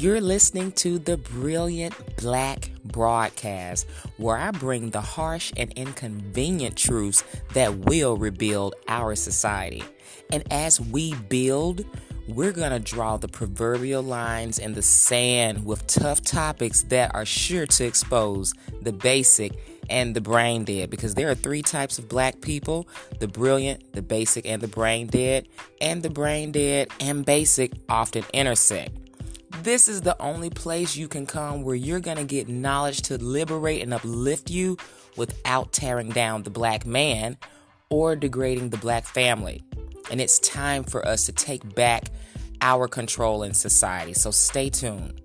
You're listening to the Brilliant Black Broadcast, where I bring the harsh and inconvenient truths that will rebuild our society. And as we build, we're going to draw the proverbial lines in the sand with tough topics that are sure to expose the basic and the brain dead because there are three types of black people the brilliant, the basic, and the brain dead. And the brain dead and basic often intersect. This is the only place you can come where you're going to get knowledge to liberate and uplift you without tearing down the black man or degrading the black family. And it's time for us to take back our control in society. So stay tuned.